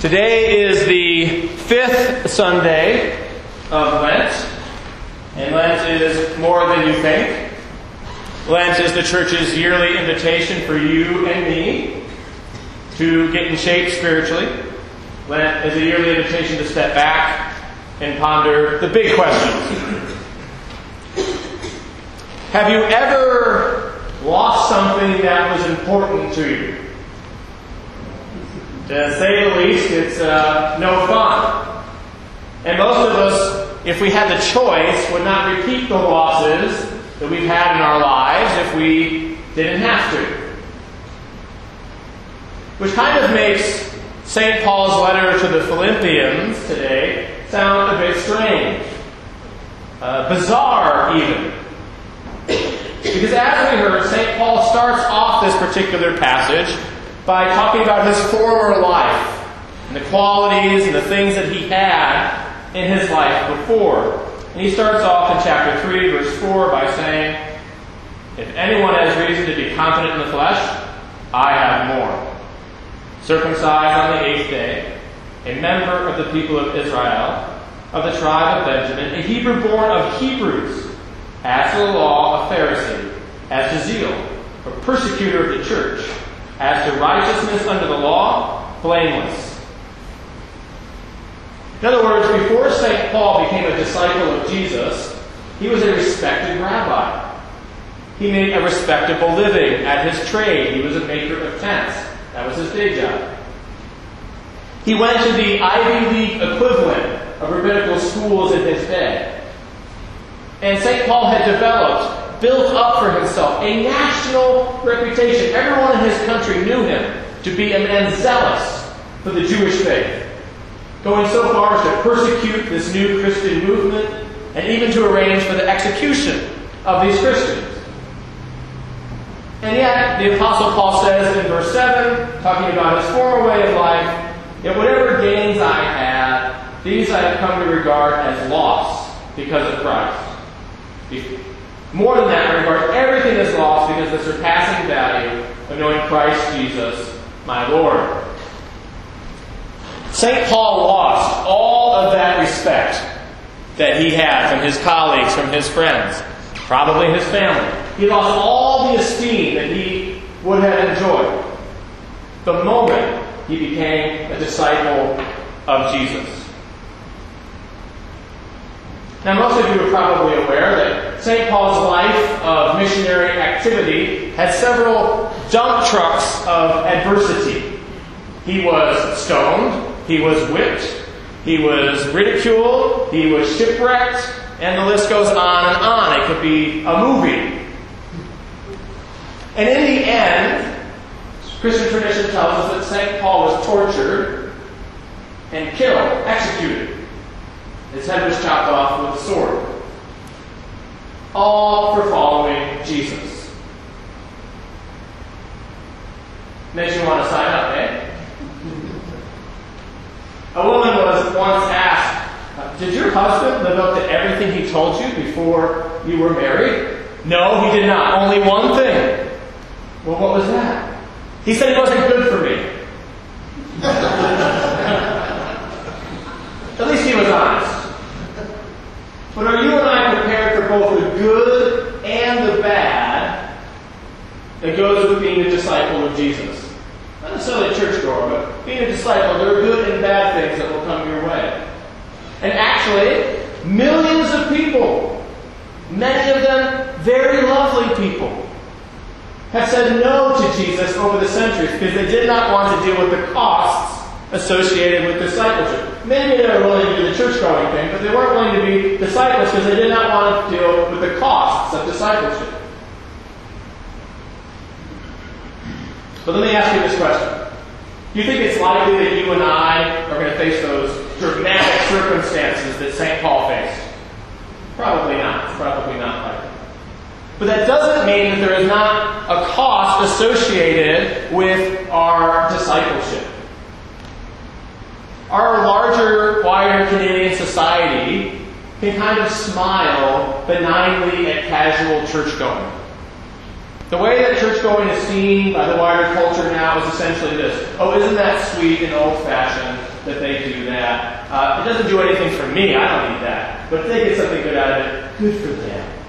Today is the fifth Sunday of Lent, and Lent is more than you think. Lent is the church's yearly invitation for you and me to get in shape spiritually. Lent is a yearly invitation to step back and ponder the big questions. Have you ever lost something that was important to you? To say the least, it's uh, no fun. And most of us, if we had the choice, would not repeat the losses that we've had in our lives if we didn't have to. Which kind of makes St. Paul's letter to the Philippians today sound a bit strange. Uh, bizarre, even. Because as we heard, St. Paul starts off this particular passage by talking about his former life and the qualities and the things that he had in his life before. And he starts off in chapter 3, verse 4, by saying, If anyone has reason to be confident in the flesh, I have more. Circumcised on the eighth day, a member of the people of Israel, of the tribe of Benjamin, a Hebrew born of Hebrews, as to the law, a Pharisee, as to zeal, a persecutor of the church, as to righteousness under the law, blameless. In other words, before St. Paul became a disciple of Jesus, he was a respected rabbi. He made a respectable living at his trade. He was a maker of tents. That was his day job. He went to the Ivy League equivalent of rabbinical schools in his day. And St. Paul had developed, built up for himself a national reputation. Everyone in his country knew him to be a man zealous for the Jewish faith, going so far as to persecute this new Christian movement and even to arrange for the execution of these Christians. And yet, the Apostle Paul says in verse 7, talking about his former way of life, that whatever gains I had, these I have come to regard as loss because of Christ. More than that, regard everything as lost because of the surpassing value of knowing Christ Jesus, my Lord. St. Paul lost all of that respect that he had from his colleagues, from his friends, probably his family. He lost all the esteem that he would have enjoyed the moment he became a disciple of Jesus. Now, most of you are probably aware that St. Paul's life of missionary activity had several dump trucks of adversity. He was stoned, he was whipped, he was ridiculed, he was shipwrecked, and the list goes on and on. It could be a movie. And in the end, Christian tradition tells us that St. Paul was tortured and killed, executed. His head was chopped off with a sword. All for following Jesus. Makes you want to sign up, eh? A woman was once asked, Did your husband live up to everything he told you before you were married? No, he did not. Only one thing. Well, what was that? He said he wasn't good for me. At least he was honest. But are you and I prepared for both the good and the bad that goes with being a disciple of Jesus? Not necessarily a churchgoer, but being a disciple, there are good and bad things that will come your way. And actually, millions of people, many of them very lovely people, have said no to Jesus over the centuries because they did not want to deal with the costs associated with discipleship. Maybe they were willing to do the church going thing, but they weren't willing to be disciples because they did not want to deal with the costs of discipleship. But let me ask you this question. Do you think it's likely that you and I are going to face those dramatic circumstances that St. Paul faced? Probably not. Probably not likely. But that doesn't mean that there is not a cost associated with our discipleship. Our Canadian society can kind of smile benignly at casual church going. The way that church going is seen by the wider culture now is essentially this Oh, isn't that sweet and old fashioned? that they do that. Uh, it doesn't do anything for me. I don't need that. But if they get something good out of it, good for them.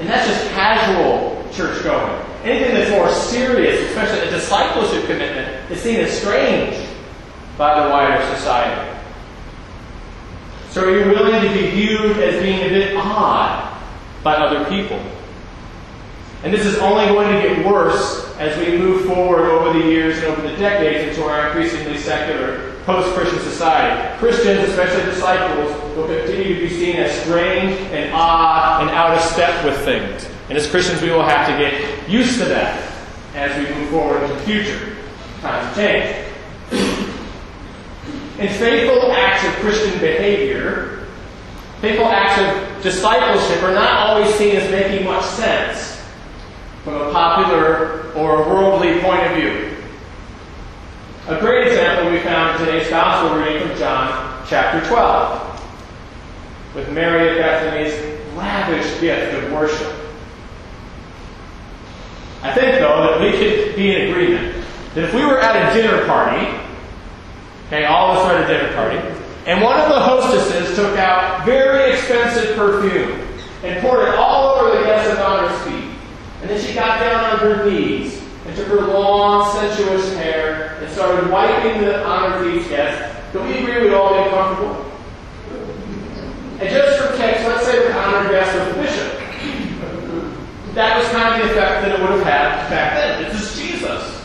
And that's just casual church going. Anything that's more serious, especially a discipleship commitment, is seen as strange by the wider society. So are you willing to be viewed as being a bit odd by other people? And this is only going to get worse as we move forward over the years and over the decades into our increasingly secular post-Christian society. Christians, especially disciples, will continue to be seen as strange and odd and out of step with things. And as Christians, we will have to get used to that as we move forward into the future. Times change. In faithful acts of Christian behavior, faithful acts of discipleship are not always seen as making much sense from a popular or a worldly point of view. A great example we found in today's gospel reading from John chapter 12, with Mary of Bethany's lavish gift of worship. I think, though, that we could be in agreement that if we were at a dinner party, okay, all of us were at a dinner party, and one of the hostesses took out very expensive perfume and poured it all over the guest of honor's feet. And then she got down on her knees and took her long, sensuous hair and started wiping the honored feet guest. Do we agree we'd all be comfortable? And just for kicks, let's say the honored guest was the bishop. That was kind of the effect that it would have had back then. This is Jesus.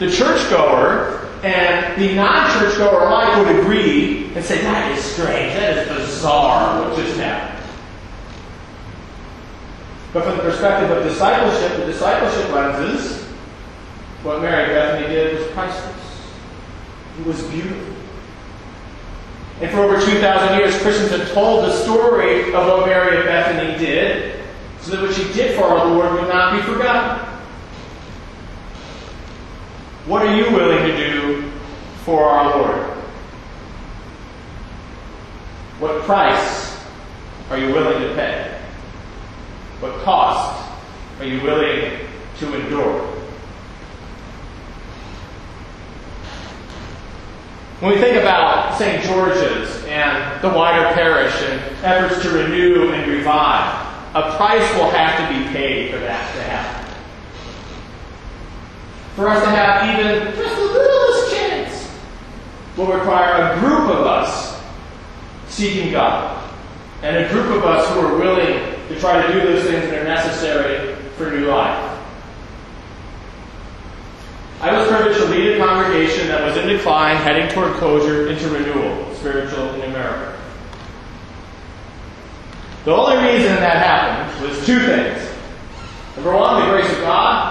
The churchgoer and the non-churchgoer alike would agree and say, that is strange, that is bizarre what just happened. But from the perspective of discipleship, the discipleship lenses, what Mary Bethany did was priceless. It was beautiful. And for over 2,000 years, Christians have told the story of what Mary of Bethany did, so that what she did for our Lord would not be forgotten. What are you willing to do for our Lord? What price are you willing to pay? What cost are you willing to endure? When we think about St. George's and the wider parish and efforts to renew and revive, a price will have to be paid for that to happen. For us to have even just the littlest chance will require a group of us seeking God and a group of us who are willing to try to do those things that are necessary for new life. I was privileged to lead a congregation that was in decline, heading toward closure into renewal, spiritual and numerical. The only reason that happened was two things. Number one, the grace of God.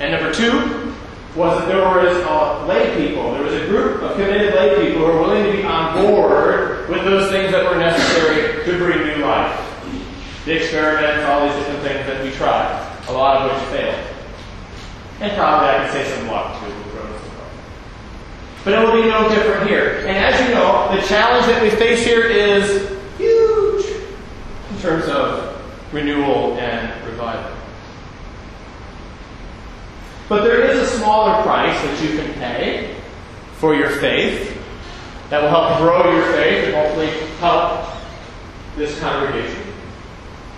And number two, was that there was uh, lay people. There was a group of committed lay people who were willing to be on board with those things that were necessary to bring new life. The experiments, all these different things that we tried, a lot of which failed. And probably I can say some luck too. But it will be no different here. And as you know, the challenge that we face here is huge in terms of renewal and revival. But there is a smaller price that you can pay for your faith that will help grow your faith and hopefully help this congregation.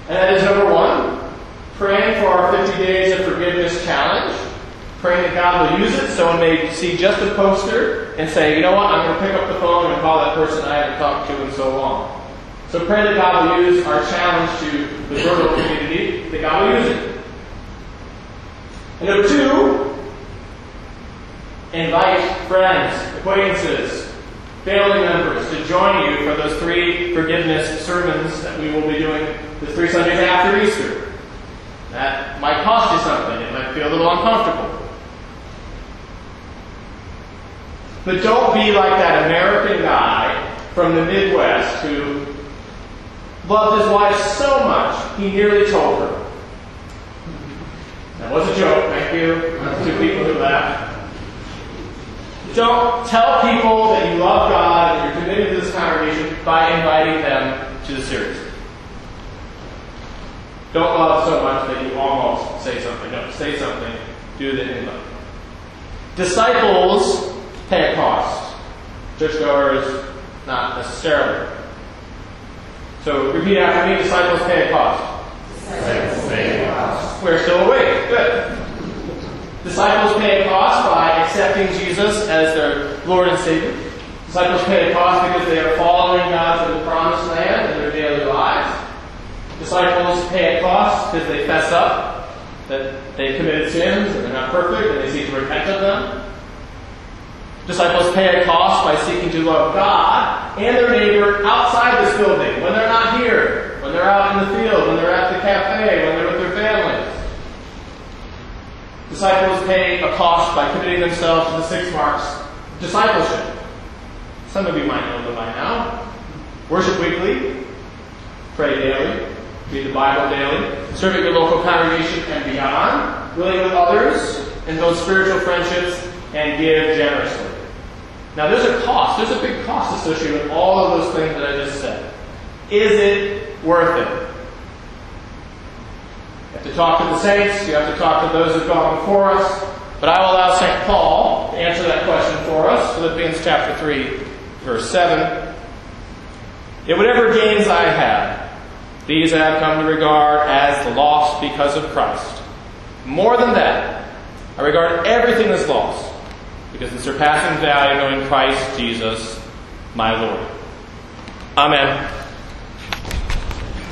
And that is number one, praying for our 50 Days of Forgiveness Challenge. Praying that God will use it. Someone may see just a poster and say, you know what, I'm going to pick up the phone and call that person I haven't talked to in so long. So pray that God will use our challenge to the rural community, that God will use it. And number two, invite friends, acquaintances, family members to join you for those three forgiveness sermons that we will be doing the three Sundays after Easter. That might cost you something. It might feel a little uncomfortable. But don't be like that American guy from the Midwest who loved his wife so much he nearly told her. That was a joke, thank you uh, to people who laughed. Don't tell people that you love God and you're committed to this congregation by inviting them to the series. Don't love so much that you almost say something. No, say something. Do the invite. Disciples pay a cost. Churchgoers, not necessarily. So repeat after me, disciples pay a cost. Disciples pay a cost. We're still awake. Good. Disciples pay a cost by accepting Jesus as their Lord and Savior. Disciples pay a cost because they are following God to the promised land in their daily lives. Disciples pay a cost because they fess up that they committed sins and they're not perfect and they seek to repent of them. Disciples pay a cost by seeking to love God and their neighbor outside this building, when they're not here, when they're out in the field, when they're at the cafe, when they're with their families. Disciples pay a cost by committing themselves to the six marks discipleship. Some of you might know them by now. Worship weekly, pray daily, read the Bible daily, serve at your local congregation and beyond, willing with others, and build spiritual friendships, and give generously. Now, there's a cost. There's a big cost associated with all of those things that I just said. Is it worth it? Have to talk to the saints. You have to talk to those who've gone before us. But I will allow St. Paul to answer that question for us. Philippians chapter 3, verse 7. Yet whatever gains I have, these I have come to regard as loss because of Christ. More than that, I regard everything as lost because the surpassing value of knowing Christ Jesus, my Lord. Amen.